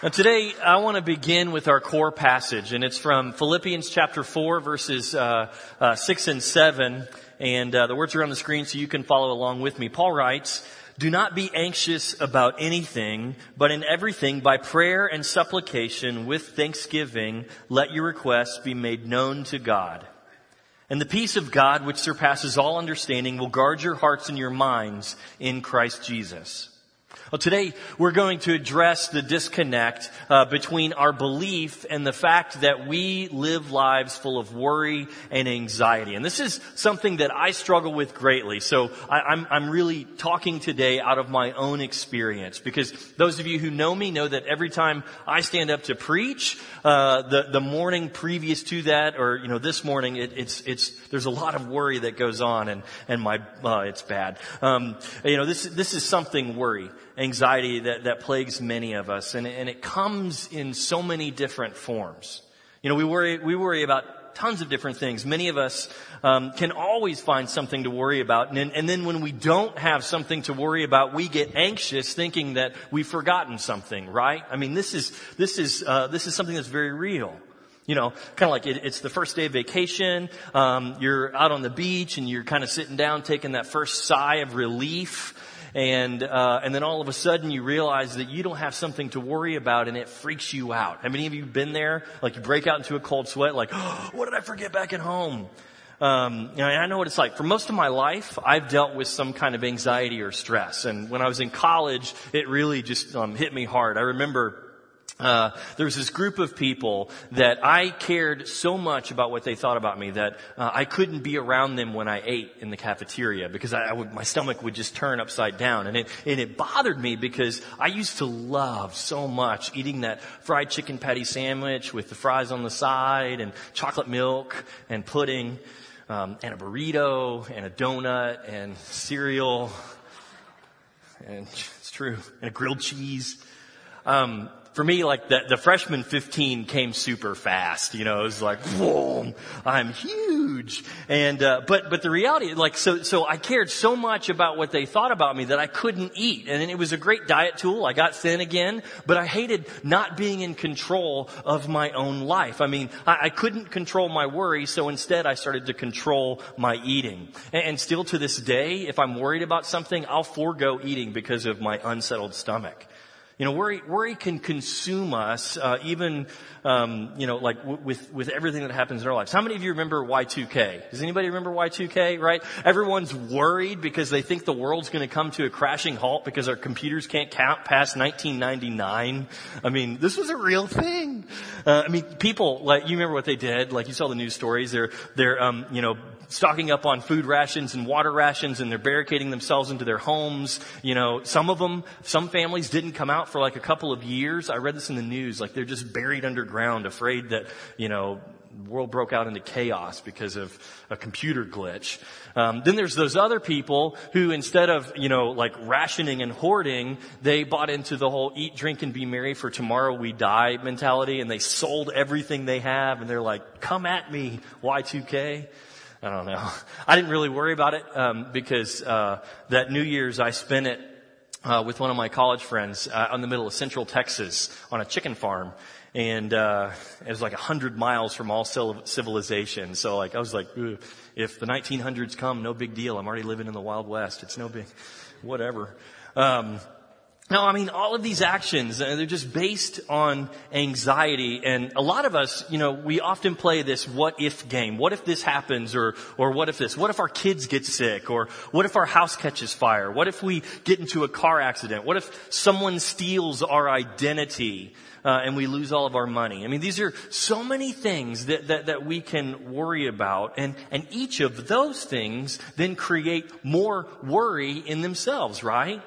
Now today, I want to begin with our core passage, and it's from Philippians chapter 4, verses uh, uh, 6 and 7. And uh, the words are on the screen so you can follow along with me. Paul writes, Do not be anxious about anything, but in everything, by prayer and supplication, with thanksgiving, let your requests be made known to God. And the peace of God, which surpasses all understanding, will guard your hearts and your minds in Christ Jesus. Well, today we're going to address the disconnect uh, between our belief and the fact that we live lives full of worry and anxiety. And this is something that I struggle with greatly. So I, I'm, I'm really talking today out of my own experience because those of you who know me know that every time I stand up to preach, uh, the the morning previous to that, or you know this morning, it, it's it's there's a lot of worry that goes on, and and my uh, it's bad. Um, you know this this is something worry anxiety that, that plagues many of us, and, and it comes in so many different forms. You know, we worry, we worry about tons of different things. Many of us um, can always find something to worry about, and, and then when we don't have something to worry about, we get anxious, thinking that we've forgotten something. Right? I mean, this is this is uh, this is something that's very real. You know, kind of like it, it's the first day of vacation. Um, you're out on the beach and you're kind of sitting down, taking that first sigh of relief and uh, and then all of a sudden you realize that you don't have something to worry about, and it freaks you out. Have any of you been there? Like you break out into a cold sweat, like, oh, what did I forget back at home? Um, know, I know what it's like. For most of my life, I've dealt with some kind of anxiety or stress, and when I was in college, it really just um, hit me hard. I remember uh, there was this group of people that I cared so much about what they thought about me that uh, I couldn't be around them when I ate in the cafeteria because I, I would, my stomach would just turn upside down, and it and it bothered me because I used to love so much eating that fried chicken patty sandwich with the fries on the side and chocolate milk and pudding um, and a burrito and a donut and cereal. And it's true. And a grilled cheese. Um, for me, like the, the freshman 15 came super fast. You know, it was like, boom, I'm huge. And, uh, but, but the reality, like, so, so I cared so much about what they thought about me that I couldn't eat. And it was a great diet tool. I got thin again, but I hated not being in control of my own life. I mean, I, I couldn't control my worry, so instead I started to control my eating. And, and still to this day, if I'm worried about something, I'll forego eating because of my unsettled stomach. You know, worry, worry can consume us, uh, even, um, you know, like w- with, with everything that happens in our lives. How many of you remember Y2K? Does anybody remember Y2K, right? Everyone's worried because they think the world's going to come to a crashing halt because our computers can't count past 1999. I mean, this was a real thing. Uh, I mean, people, like, you remember what they did? Like, you saw the news stories. They're, they're, um, you know, stocking up on food rations and water rations and they're barricading themselves into their homes. You know, some of them, some families didn't come out for like a couple of years. I read this in the news. Like they're just buried underground, afraid that, you know, the world broke out into chaos because of a computer glitch. Um, then there's those other people who, instead of you know like rationing and hoarding, they bought into the whole eat, drink, and be merry for tomorrow we die mentality, and they sold everything they have, and they're like, "Come at me, Y2K." I don't know. I didn't really worry about it um, because uh, that New Year's I spent it uh, with one of my college friends uh, in the middle of Central Texas on a chicken farm, and uh, it was like a hundred miles from all civilization. So like I was like, if the 1900s come, no big deal. I'm already living in the Wild West. It's no big, whatever. Um, now, I mean, all of these actions, uh, they're just based on anxiety. And a lot of us, you know, we often play this what if game. What if this happens? Or, or what if this? What if our kids get sick? Or what if our house catches fire? What if we get into a car accident? What if someone steals our identity? Uh, and we lose all of our money. I mean, these are so many things that, that, that we can worry about. And, and each of those things then create more worry in themselves, right?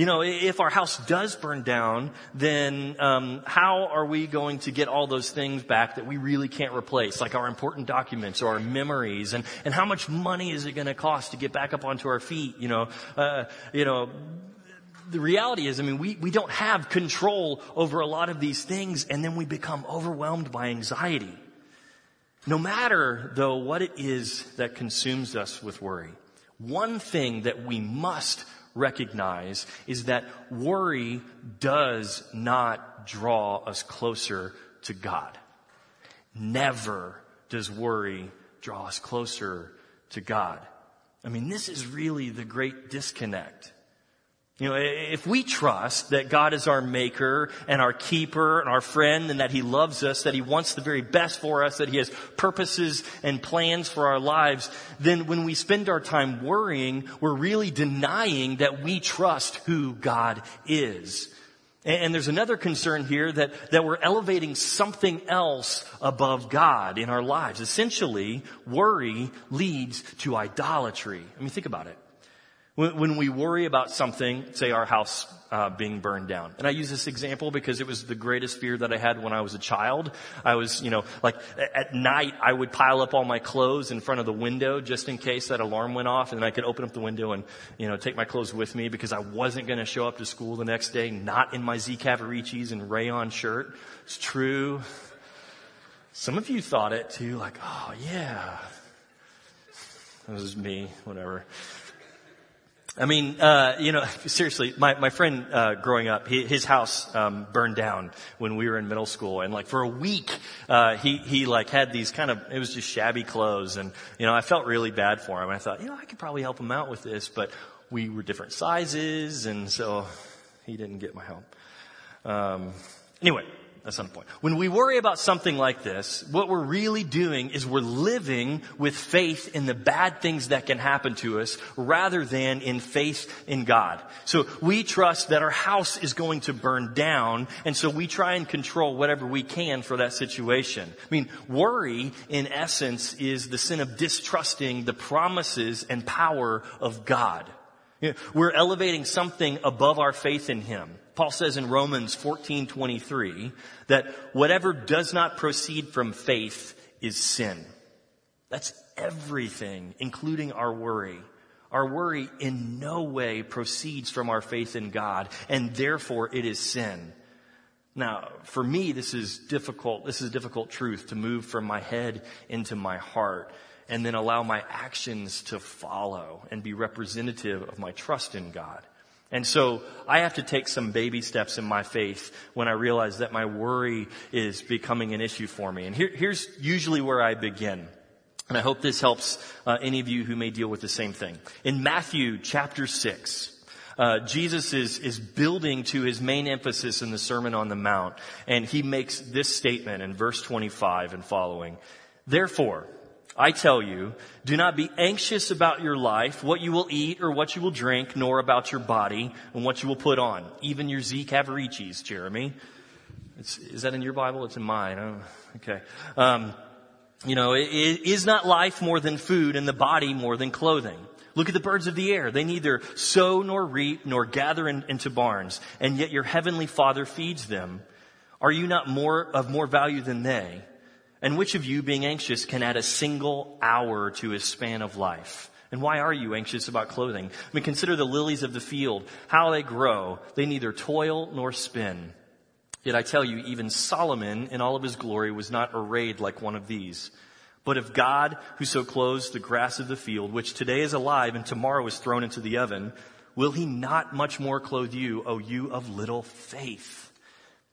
You know, if our house does burn down, then um, how are we going to get all those things back that we really can't replace, like our important documents or our memories? And and how much money is it going to cost to get back up onto our feet? You know, uh, you know. The reality is, I mean, we, we don't have control over a lot of these things, and then we become overwhelmed by anxiety. No matter, though, what it is that consumes us with worry, one thing that we must recognize is that worry does not draw us closer to God. Never does worry draw us closer to God. I mean, this is really the great disconnect. You know, if we trust that God is our maker and our keeper and our friend and that He loves us, that He wants the very best for us, that He has purposes and plans for our lives, then when we spend our time worrying, we're really denying that we trust who God is. And there's another concern here that, that we're elevating something else above God in our lives. Essentially, worry leads to idolatry. I mean, think about it. When, when we worry about something, say our house uh, being burned down, and I use this example because it was the greatest fear that I had when I was a child. I was, you know, like at night I would pile up all my clothes in front of the window just in case that alarm went off, and then I could open up the window and, you know, take my clothes with me because I wasn't going to show up to school the next day not in my Z Cavariccis and rayon shirt. It's true. Some of you thought it too, like, oh yeah, that was me, whatever. I mean, uh, you know, seriously, my, my friend uh, growing up, he, his house um, burned down when we were in middle school, and like for a week, uh, he he like had these kind of it was just shabby clothes, and you know, I felt really bad for him. I thought, you know, I could probably help him out with this, but we were different sizes, and so he didn't get my help. Um, anyway, not the point. When we worry about something like this, what we're really doing is we're living with faith in the bad things that can happen to us rather than in faith in God. So we trust that our house is going to burn down and so we try and control whatever we can for that situation. I mean, worry in essence is the sin of distrusting the promises and power of God. We're elevating something above our faith in Him. Paul says in Romans 14:23 that whatever does not proceed from faith is sin. That's everything, including our worry. Our worry in no way proceeds from our faith in God, and therefore it is sin. Now, for me, this is difficult. This is difficult truth to move from my head into my heart and then allow my actions to follow and be representative of my trust in God. And so I have to take some baby steps in my faith when I realize that my worry is becoming an issue for me. And here, here's usually where I begin. And I hope this helps uh, any of you who may deal with the same thing. In Matthew chapter 6, uh, Jesus is, is building to his main emphasis in the Sermon on the Mount. And he makes this statement in verse 25 and following. Therefore, I tell you, do not be anxious about your life, what you will eat or what you will drink, nor about your body and what you will put on. Even your Z Cavariccis, Jeremy. It's, is that in your Bible? It's in mine. Oh, okay. Um, you know, is not life more than food and the body more than clothing? Look at the birds of the air. They neither sow nor reap nor gather in, into barns, and yet your heavenly Father feeds them. Are you not more of more value than they? And which of you, being anxious, can add a single hour to his span of life? And why are you anxious about clothing? I mean, consider the lilies of the field, how they grow. They neither toil nor spin. Yet I tell you, even Solomon in all of his glory was not arrayed like one of these. But if God, who so clothes the grass of the field, which today is alive and tomorrow is thrown into the oven, will he not much more clothe you, O you of little faith?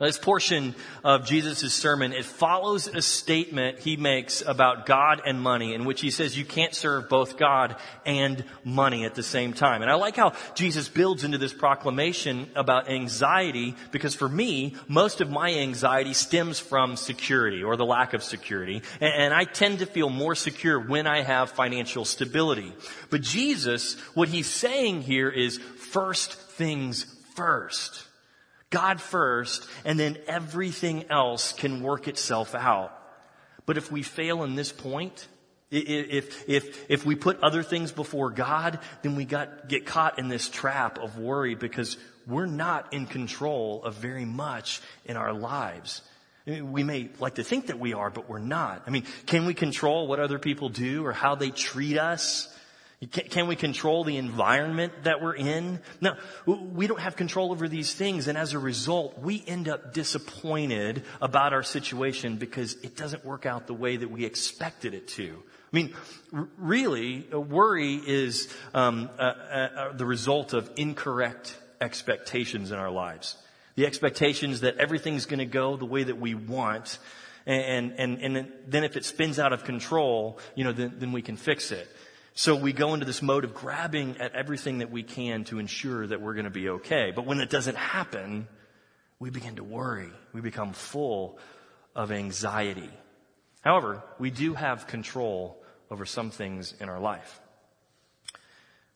This portion of Jesus' sermon, it follows a statement he makes about God and money in which he says you can't serve both God and money at the same time. And I like how Jesus builds into this proclamation about anxiety because for me, most of my anxiety stems from security or the lack of security. And, I tend to feel more secure when I have financial stability. But Jesus, what he's saying here is first things first. God first, and then everything else can work itself out. But if we fail in this point, if, if, if we put other things before God, then we got, get caught in this trap of worry because we're not in control of very much in our lives. We may like to think that we are, but we're not. I mean, can we control what other people do or how they treat us? Can we control the environment that we're in? No, we don't have control over these things. And as a result, we end up disappointed about our situation because it doesn't work out the way that we expected it to. I mean, really, worry is um, uh, uh, the result of incorrect expectations in our lives. The expectations that everything's going to go the way that we want. And, and, and then if it spins out of control, you know, then, then we can fix it. So we go into this mode of grabbing at everything that we can to ensure that we're going to be okay. But when it doesn't happen, we begin to worry. We become full of anxiety. However, we do have control over some things in our life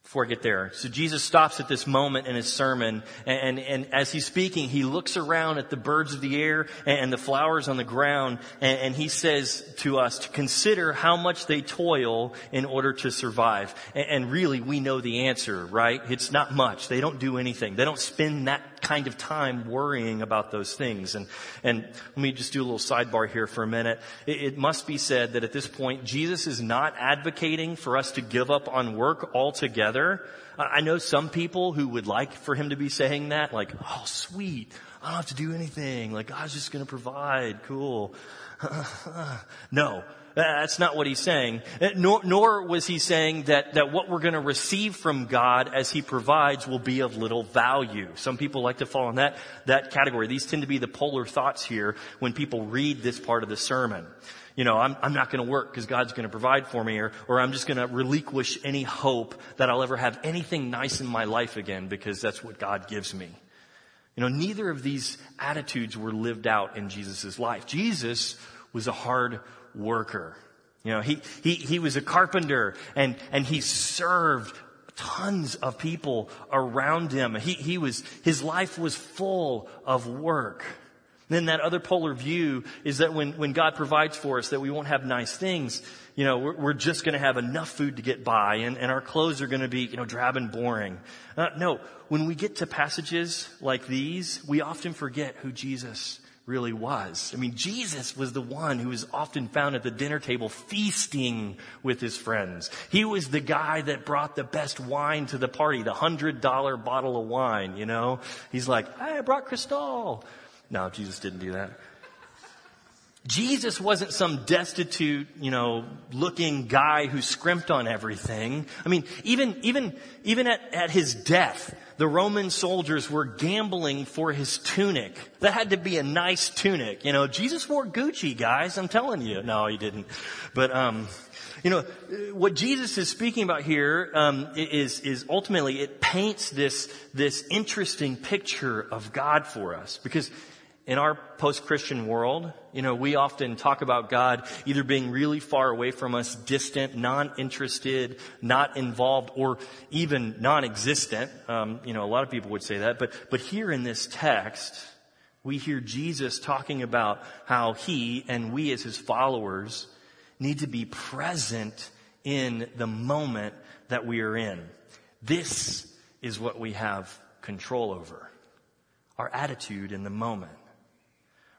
before I get there. So Jesus stops at this moment in his sermon, and, and, and, as he's speaking, he looks around at the birds of the air and, the flowers on the ground, and, and, he says to us to consider how much they toil in order to survive. And, really, we know the answer, right? It's not much. They don't do anything. They don't spend that kind of time worrying about those things. And, and let me just do a little sidebar here for a minute. It, it must be said that at this point, Jesus is not advocating for us to give up on work altogether. I know some people who would like for him to be saying that, like, oh, sweet. I don't have to do anything. Like, God's just going to provide. Cool. no, that's not what he's saying. Uh, nor, nor, was he saying that, that what we're going to receive from God as he provides will be of little value. Some people like to fall in that, that category. These tend to be the polar thoughts here when people read this part of the sermon you know, I'm, I'm not going to work because God's going to provide for me or, or I'm just going to relinquish any hope that I'll ever have anything nice in my life again because that's what God gives me. You know, neither of these attitudes were lived out in Jesus' life. Jesus was a hard worker. You know, he, he, he was a carpenter and, and he served tons of people around him. He, he was, his life was full of work. Then that other polar view is that when, when God provides for us that we won't have nice things, you know, we're, we're just going to have enough food to get by and, and our clothes are going to be, you know, drab and boring. Uh, no, when we get to passages like these, we often forget who Jesus really was. I mean, Jesus was the one who was often found at the dinner table feasting with his friends. He was the guy that brought the best wine to the party, the hundred dollar bottle of wine, you know? He's like, I brought Cristal. No, Jesus didn't do that. Jesus wasn't some destitute, you know, looking guy who scrimped on everything. I mean, even, even, even at, at his death, the Roman soldiers were gambling for his tunic. That had to be a nice tunic. You know, Jesus wore Gucci, guys. I'm telling you. No, he didn't. But, um, you know, what Jesus is speaking about here um, is is ultimately it paints this this interesting picture of God for us because in our post-Christian world, you know, we often talk about God either being really far away from us, distant, non-interested, not involved, or even non-existent. Um, you know, a lot of people would say that. But, but here in this text, we hear Jesus talking about how he and we as his followers need to be present in the moment that we are in. This is what we have control over. Our attitude in the moment.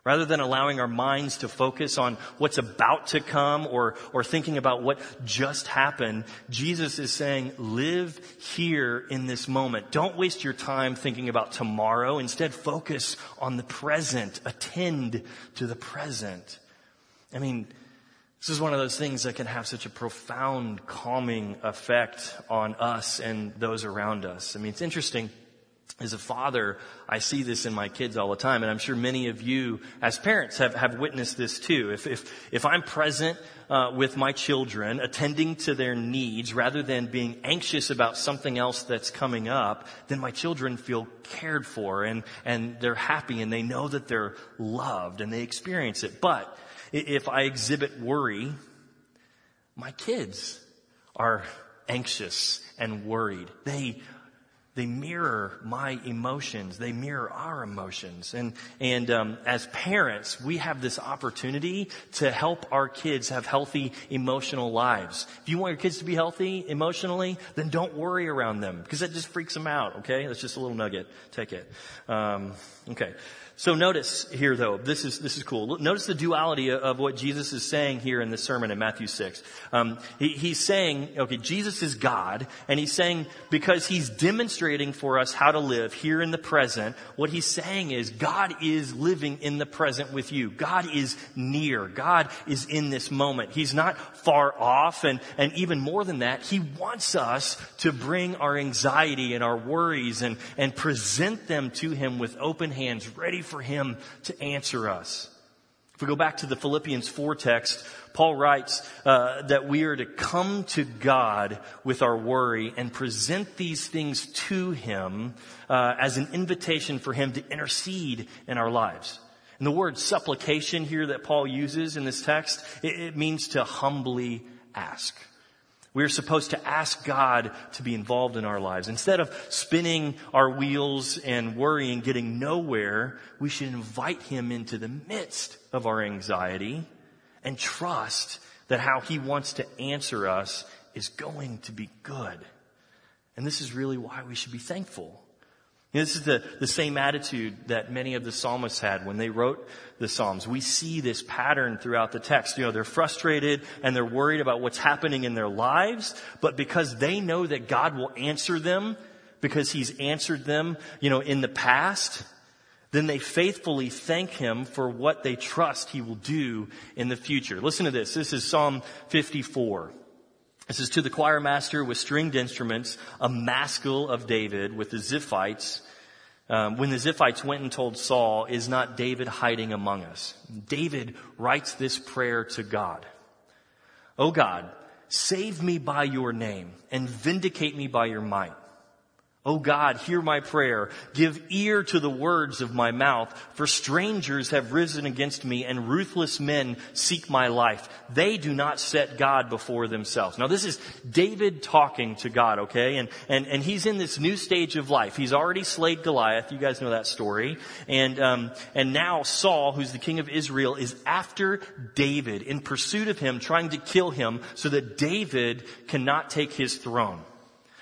Rather than allowing our minds to focus on what's about to come or, or thinking about what just happened, Jesus is saying, live here in this moment. Don't waste your time thinking about tomorrow. Instead, focus on the present. Attend to the present. I mean, this is one of those things that can have such a profound calming effect on us and those around us. I mean, it's interesting as a father, I see this in my kids all the time, and I'm sure many of you as parents have, have witnessed this too. If, if, if I'm present uh, with my children, attending to their needs rather than being anxious about something else that's coming up, then my children feel cared for and, and they're happy and they know that they're loved and they experience it. But if I exhibit worry, my kids are anxious and worried. They they mirror my emotions. They mirror our emotions. And, and um, as parents, we have this opportunity to help our kids have healthy emotional lives. If you want your kids to be healthy emotionally, then don't worry around them because that just freaks them out. Okay, that's just a little nugget. Take it. Um, okay. So notice here though, this is, this is cool. Notice the duality of what Jesus is saying here in this sermon in Matthew 6. Um, he, he's saying, okay, Jesus is God, and he's saying because he's demonstrating for us how to live here in the present, what he's saying is God is living in the present with you. God is near. God is in this moment. He's not far off, and, and even more than that, he wants us to bring our anxiety and our worries and, and present them to him with open hands, ready for him to answer us. If we go back to the Philippians 4 text, Paul writes uh, that we are to come to God with our worry and present these things to Him uh, as an invitation for Him to intercede in our lives. And the word supplication here that Paul uses in this text, it, it means to humbly ask. We are supposed to ask God to be involved in our lives. Instead of spinning our wheels and worrying, getting nowhere, we should invite Him into the midst of our anxiety and trust that how He wants to answer us is going to be good. And this is really why we should be thankful. This is the, the same attitude that many of the psalmists had when they wrote the Psalms. We see this pattern throughout the text. You know, they're frustrated and they're worried about what's happening in their lives, but because they know that God will answer them, because He's answered them, you know, in the past, then they faithfully thank Him for what they trust He will do in the future. Listen to this. This is Psalm 54. This is to the choir master with stringed instruments, a maskil of David with the Ziphites. Um, when the Ziphites went and told Saul, is not David hiding among us? David writes this prayer to God. O God, save me by your name and vindicate me by your might. O God, hear my prayer. Give ear to the words of my mouth, for strangers have risen against me and ruthless men seek my life. They do not set God before themselves. Now this is David talking to God, okay? And, and, and he's in this new stage of life. He's already slayed Goliath. You guys know that story. And, um, and now Saul, who's the king of Israel, is after David in pursuit of him, trying to kill him so that David cannot take his throne.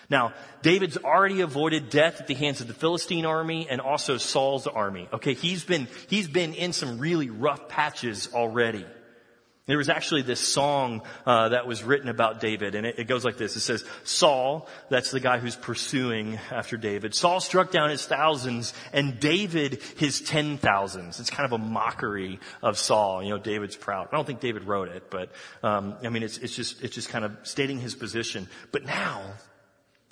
Now, David's already avoided death at the hands of the Philistine army and also Saul's army. Okay, he's been, he's been in some really rough patches already. There was actually this song uh, that was written about David, and it, it, goes like this. It says, Saul, that's the guy who's pursuing after David. Saul struck down his thousands, and David his ten thousands. It's kind of a mockery of Saul. You know, David's proud. I don't think David wrote it, but um, I mean, it's, it's just it's just kind of stating his position. But now,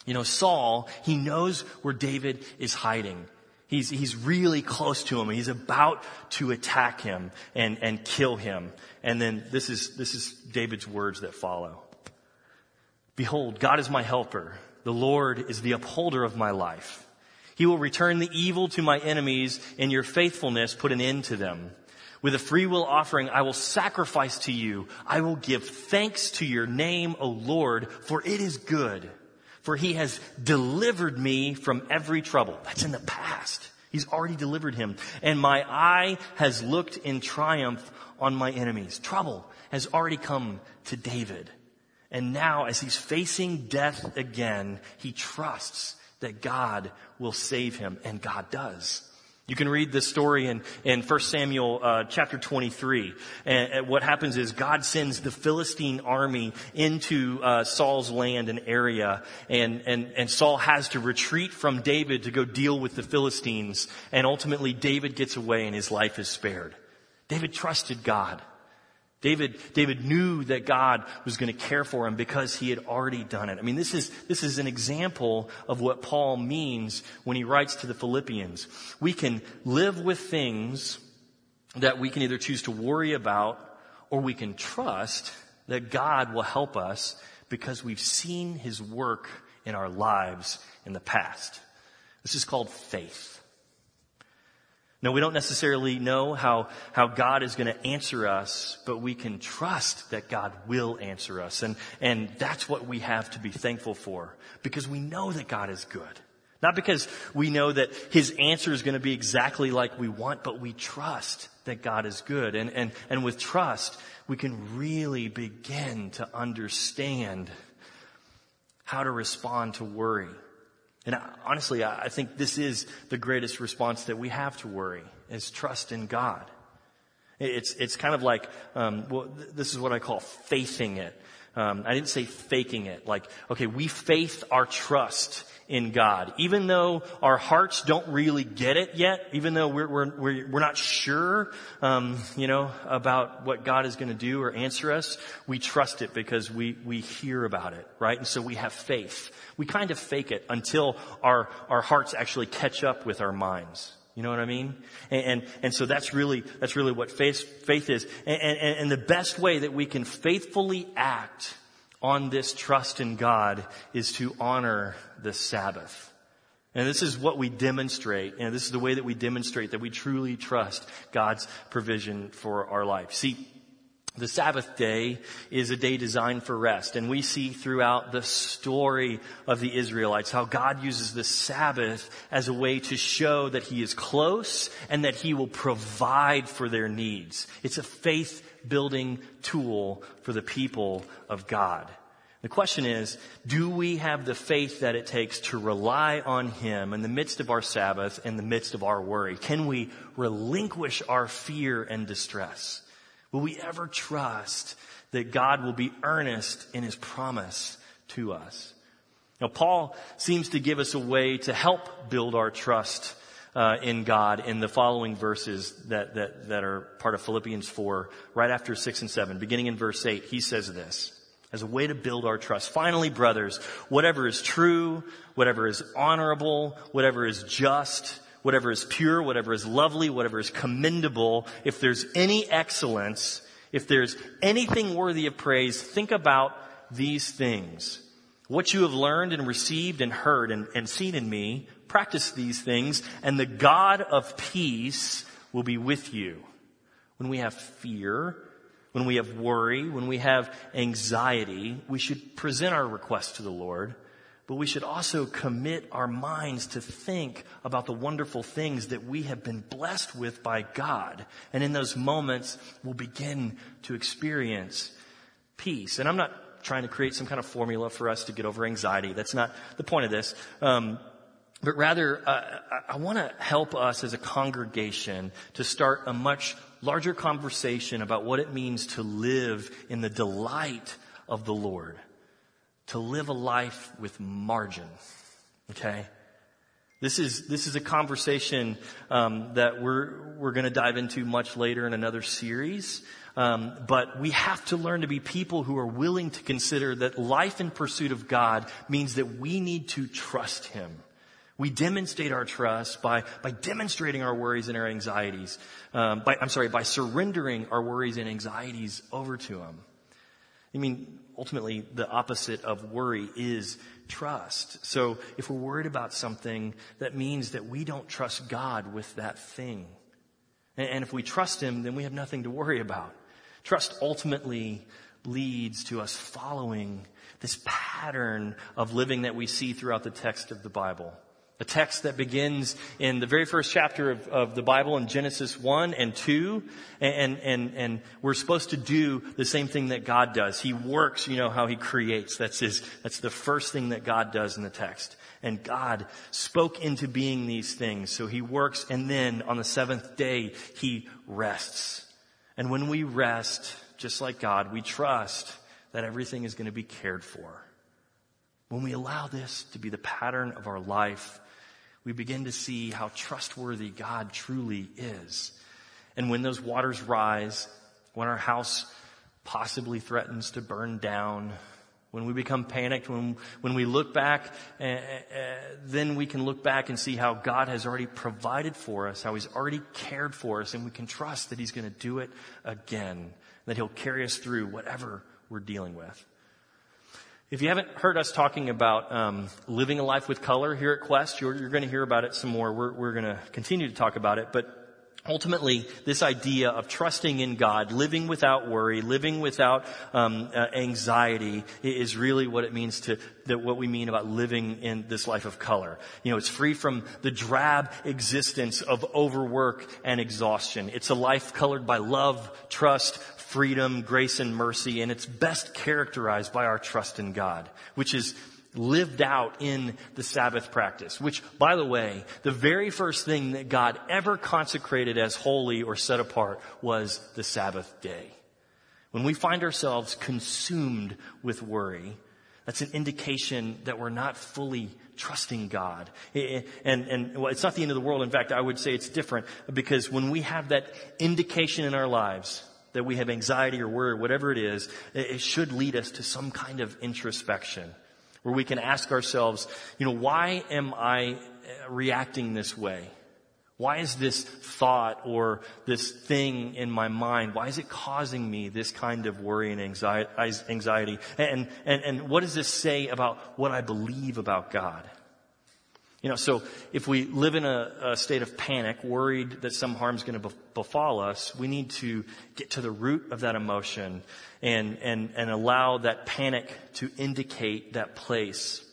you know, Saul, he knows where David is hiding. He's, he's really close to him. He's about to attack him and, and kill him. And then this is, this is David's words that follow. Behold, God is my helper. The Lord is the upholder of my life. He will return the evil to my enemies and your faithfulness put an end to them. With a free will offering, I will sacrifice to you. I will give thanks to your name, O Lord, for it is good for he has delivered me from every trouble. That's in the past. He's already delivered him. And my eye has looked in triumph on my enemies. Trouble has already come to David. And now, as he's facing death again, he trusts that God will save him, and God does. You can read this story in, in 1 Samuel uh, chapter 23. And, and, what happens is God sends the Philistine army into uh, Saul's land and area, and, and, and Saul has to retreat from David to go deal with the Philistines, and ultimately David gets away and his life is spared. David trusted God. David, David knew that God was going to care for him because he had already done it. I mean, this is, this is an example of what Paul means when he writes to the Philippians. We can live with things that we can either choose to worry about or we can trust that God will help us because we've seen his work in our lives in the past. This is called faith. No, we don't necessarily know how, how God is going to answer us, but we can trust that God will answer us. And, and that's what we have to be thankful for because we know that God is good. Not because we know that his answer is going to be exactly like we want, but we trust that God is good. And, and, and with trust, we can really begin to understand how to respond to worry. And honestly, I think this is the greatest response that we have to worry is trust in God. It's, it's kind of like, um, well, this is what I call faithing it. Um, I didn't say faking it. Like, okay, we faith our trust in God. Even though our hearts don't really get it yet, even though we're, we're, we're, we're not sure, um, you know, about what God is going to do or answer us, we trust it because we, we hear about it, right? And so we have faith. We kind of fake it until our, our hearts actually catch up with our minds. You know what I mean? And, and, and, so that's really, that's really what faith, faith is. And, and, and the best way that we can faithfully act on this trust in God is to honor the Sabbath. And this is what we demonstrate, and this is the way that we demonstrate that we truly trust God's provision for our life. See, the Sabbath day is a day designed for rest. And we see throughout the story of the Israelites how God uses the Sabbath as a way to show that He is close and that He will provide for their needs. It's a faith building tool for the people of God. The question is, do we have the faith that it takes to rely on Him in the midst of our Sabbath, in the midst of our worry? Can we relinquish our fear and distress? Will we ever trust that God will be earnest in his promise to us? Now, Paul seems to give us a way to help build our trust uh, in God in the following verses that, that, that are part of Philippians 4, right after 6 and 7. Beginning in verse 8, he says this as a way to build our trust. Finally, brothers, whatever is true, whatever is honorable, whatever is just, whatever is pure, whatever is lovely, whatever is commendable, if there's any excellence, if there's anything worthy of praise, think about these things. What you have learned and received and heard and, and seen in me, practice these things, and the God of peace will be with you. When we have fear, when we have worry, when we have anxiety, we should present our request to the Lord but we should also commit our minds to think about the wonderful things that we have been blessed with by God. And in those moments, we'll begin to experience peace. And I'm not trying to create some kind of formula for us to get over anxiety. That's not the point of this. Um, but rather, uh, I want to help us as a congregation to start a much larger conversation about what it means to live in the delight of the Lord to live a life with margin. Okay? This is, this is a conversation um, that we're, we're going to dive into much later in another series. Um, but we have to learn to be people who are willing to consider that life in pursuit of God means that we need to trust Him. We demonstrate our trust by, by demonstrating our worries and our anxieties. Um, by, I'm sorry, by surrendering our worries and anxieties over to Him. I mean, ultimately the opposite of worry is trust. So if we're worried about something, that means that we don't trust God with that thing. And if we trust Him, then we have nothing to worry about. Trust ultimately leads to us following this pattern of living that we see throughout the text of the Bible. A text that begins in the very first chapter of, of, the Bible in Genesis 1 and 2. And, and, and we're supposed to do the same thing that God does. He works, you know, how He creates. That's His, that's the first thing that God does in the text. And God spoke into being these things. So He works and then on the seventh day, He rests. And when we rest, just like God, we trust that everything is going to be cared for. When we allow this to be the pattern of our life, we begin to see how trustworthy God truly is. And when those waters rise, when our house possibly threatens to burn down, when we become panicked, when, when we look back, uh, uh, then we can look back and see how God has already provided for us, how He's already cared for us, and we can trust that He's going to do it again, that He'll carry us through whatever we're dealing with. If you haven't heard us talking about um, living a life with color here at Quest, you're, you're going to hear about it some more. We're, we're going to continue to talk about it, but Ultimately, this idea of trusting in God, living without worry, living without um, uh, anxiety, is really what it means to that what we mean about living in this life of color. You know, it's free from the drab existence of overwork and exhaustion. It's a life colored by love, trust, freedom, grace, and mercy, and it's best characterized by our trust in God, which is lived out in the Sabbath practice, which, by the way, the very first thing that God ever consecrated as holy or set apart was the Sabbath day. When we find ourselves consumed with worry, that's an indication that we're not fully trusting God. And, and well, it's not the end of the world. In fact, I would say it's different because when we have that indication in our lives that we have anxiety or worry, whatever it is, it should lead us to some kind of introspection where we can ask ourselves, you know, why am I uh, reacting this way? Why is this thought or this thing in my mind, why is it causing me this kind of worry and anxiety? And, and, and what does this say about what I believe about God? You know, so if we live in a, a state of panic, worried that some harm is going to befall us, we need to get to the root of that emotion and, and, and allow that panic to indicate that place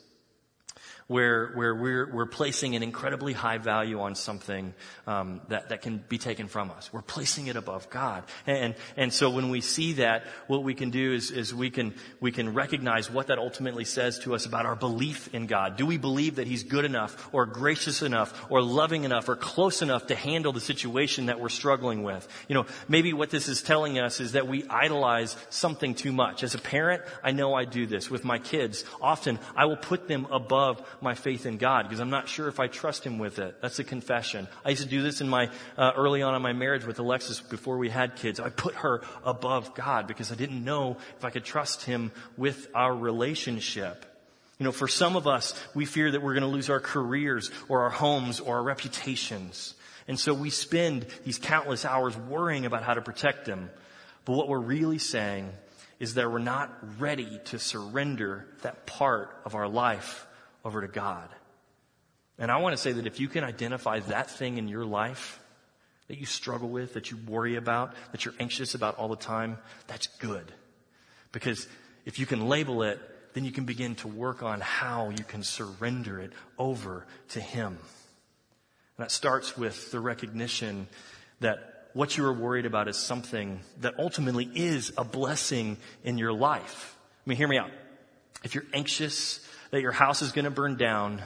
where, where we're, we're placing an incredibly high value on something um, that, that can be taken from us. We're placing it above God. And, and so when we see that, what we can do is, is we, can, we can recognize what that ultimately says to us about our belief in God. Do we believe that He's good enough or gracious enough or loving enough or close enough to handle the situation that we're struggling with? You know, maybe what this is telling us is that we idolize something too much. As a parent, I know I do this with my kids. Often I will put them above my faith in God because I'm not sure if I trust Him with it. That's a confession. I used to do this in my, uh, early on in my marriage with Alexis before we had kids. I put her above God because I didn't know if I could trust Him with our relationship. You know, for some of us, we fear that we're going to lose our careers or our homes or our reputations. And so we spend these countless hours worrying about how to protect them. But what we're really saying is that we're not ready to surrender that part of our life over to God. And I want to say that if you can identify that thing in your life that you struggle with, that you worry about, that you're anxious about all the time, that's good. Because if you can label it, then you can begin to work on how you can surrender it over to Him. And that starts with the recognition that what you are worried about is something that ultimately is a blessing in your life. I mean, hear me out. If you're anxious that your house is going to burn down,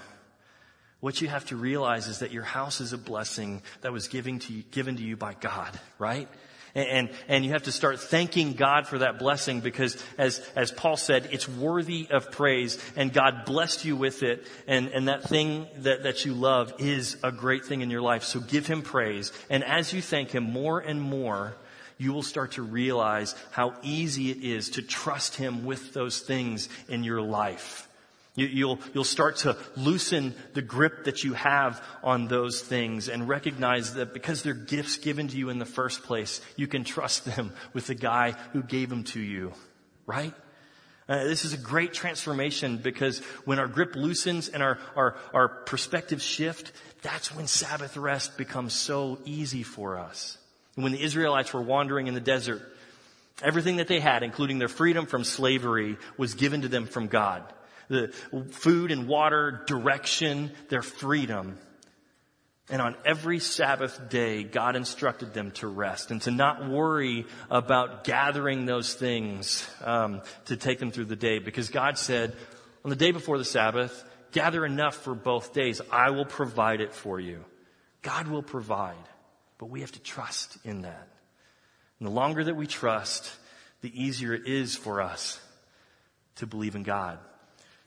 what you have to realize is that your house is a blessing that was given to you, given to you by God, right? And, and, and you have to start thanking God for that blessing because as, as Paul said, it's worthy of praise and God blessed you with it. And, and that thing that, that you love is a great thing in your life. So give him praise. And as you thank him more and more, you will start to realize how easy it is to trust him with those things in your life. You, will you'll start to loosen the grip that you have on those things and recognize that because they're gifts given to you in the first place, you can trust them with the guy who gave them to you. Right? Uh, this is a great transformation because when our grip loosens and our, our, our perspective shift, that's when Sabbath rest becomes so easy for us. When the Israelites were wandering in the desert, everything that they had, including their freedom from slavery, was given to them from God the food and water, direction, their freedom. And on every Sabbath day, God instructed them to rest and to not worry about gathering those things um, to take them through the day, because God said, on the day before the Sabbath, gather enough for both days. I will provide it for you. God will provide, but we have to trust in that. And the longer that we trust, the easier it is for us to believe in God.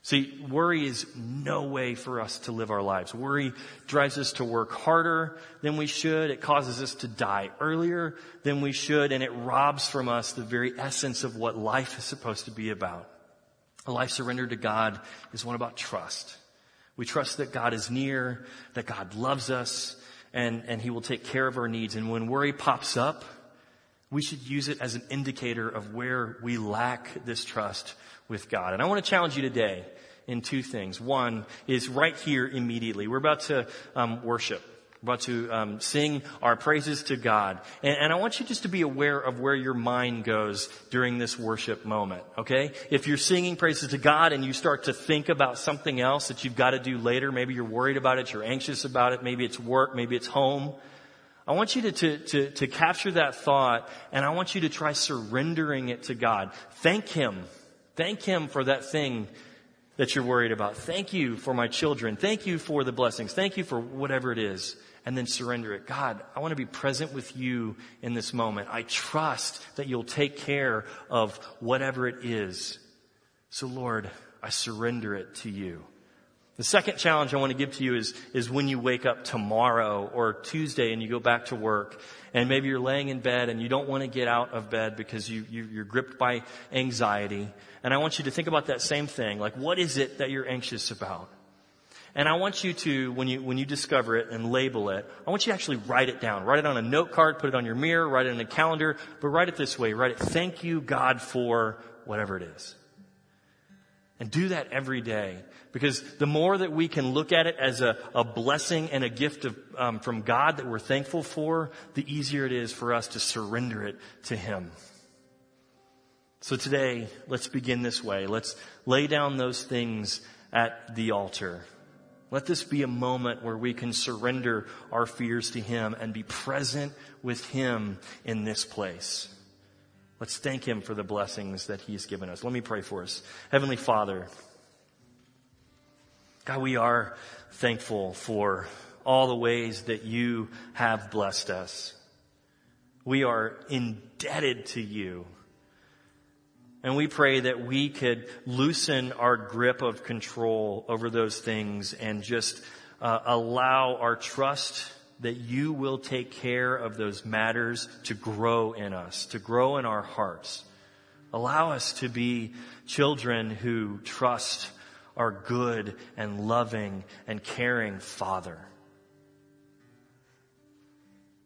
See, worry is no way for us to live our lives. Worry drives us to work harder than we should. It causes us to die earlier than we should, and it robs from us the very essence of what life is supposed to be about. A life surrendered to God is one about trust. We trust that God is near, that God loves us, and, and He will take care of our needs. And when worry pops up, we should use it as an indicator of where we lack this trust with God. And I want to challenge you today in two things. One is right here immediately. We're about to um, worship. We're about to um, sing our praises to God. And, and I want you just to be aware of where your mind goes during this worship moment, okay? If you're singing praises to God and you start to think about something else that you've got to do later, maybe you're worried about it, you're anxious about it, maybe it's work, maybe it's home, I want you to, to, to, to, capture that thought and I want you to try surrendering it to God. Thank Him Thank Him for that thing that you're worried about. Thank you for my children. Thank you for the blessings. Thank you for whatever it is. And then surrender it. God, I want to be present with you in this moment. I trust that you'll take care of whatever it is. So Lord, I surrender it to you. The second challenge I want to give to you is, is when you wake up tomorrow or Tuesday and you go back to work and maybe you're laying in bed and you don't want to get out of bed because you, you, you're gripped by anxiety. And I want you to think about that same thing. Like, what is it that you're anxious about? And I want you to, when you, when you discover it and label it, I want you to actually write it down. Write it on a note card, put it on your mirror, write it in a calendar, but write it this way. Write it, thank you God for whatever it is. And do that every day. Because the more that we can look at it as a, a blessing and a gift of, um, from God that we're thankful for, the easier it is for us to surrender it to Him. So today, let's begin this way. Let's lay down those things at the altar. Let this be a moment where we can surrender our fears to Him and be present with Him in this place. Let's thank Him for the blessings that He's given us. Let me pray for us. Heavenly Father, God, we are thankful for all the ways that you have blessed us. We are indebted to you. And we pray that we could loosen our grip of control over those things and just uh, allow our trust that you will take care of those matters to grow in us, to grow in our hearts. Allow us to be children who trust our good and loving and caring Father.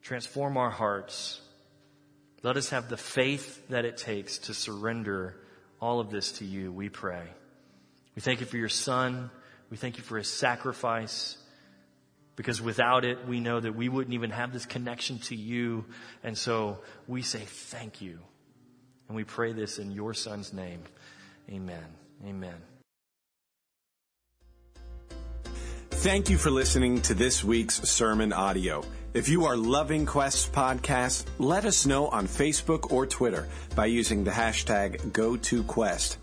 Transform our hearts. Let us have the faith that it takes to surrender all of this to you, we pray. We thank you for your Son. We thank you for his sacrifice. Because without it, we know that we wouldn't even have this connection to you. And so we say thank you. And we pray this in your son's name. Amen. Amen. Thank you for listening to this week's sermon audio. If you are loving Quest podcast, let us know on Facebook or Twitter by using the hashtag GoToQuest.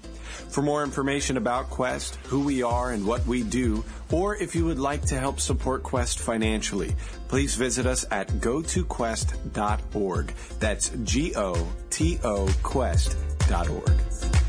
For more information about Quest, who we are and what we do, or if you would like to help support Quest financially, please visit us at gotoquest.org. That's G O T O Quest.org.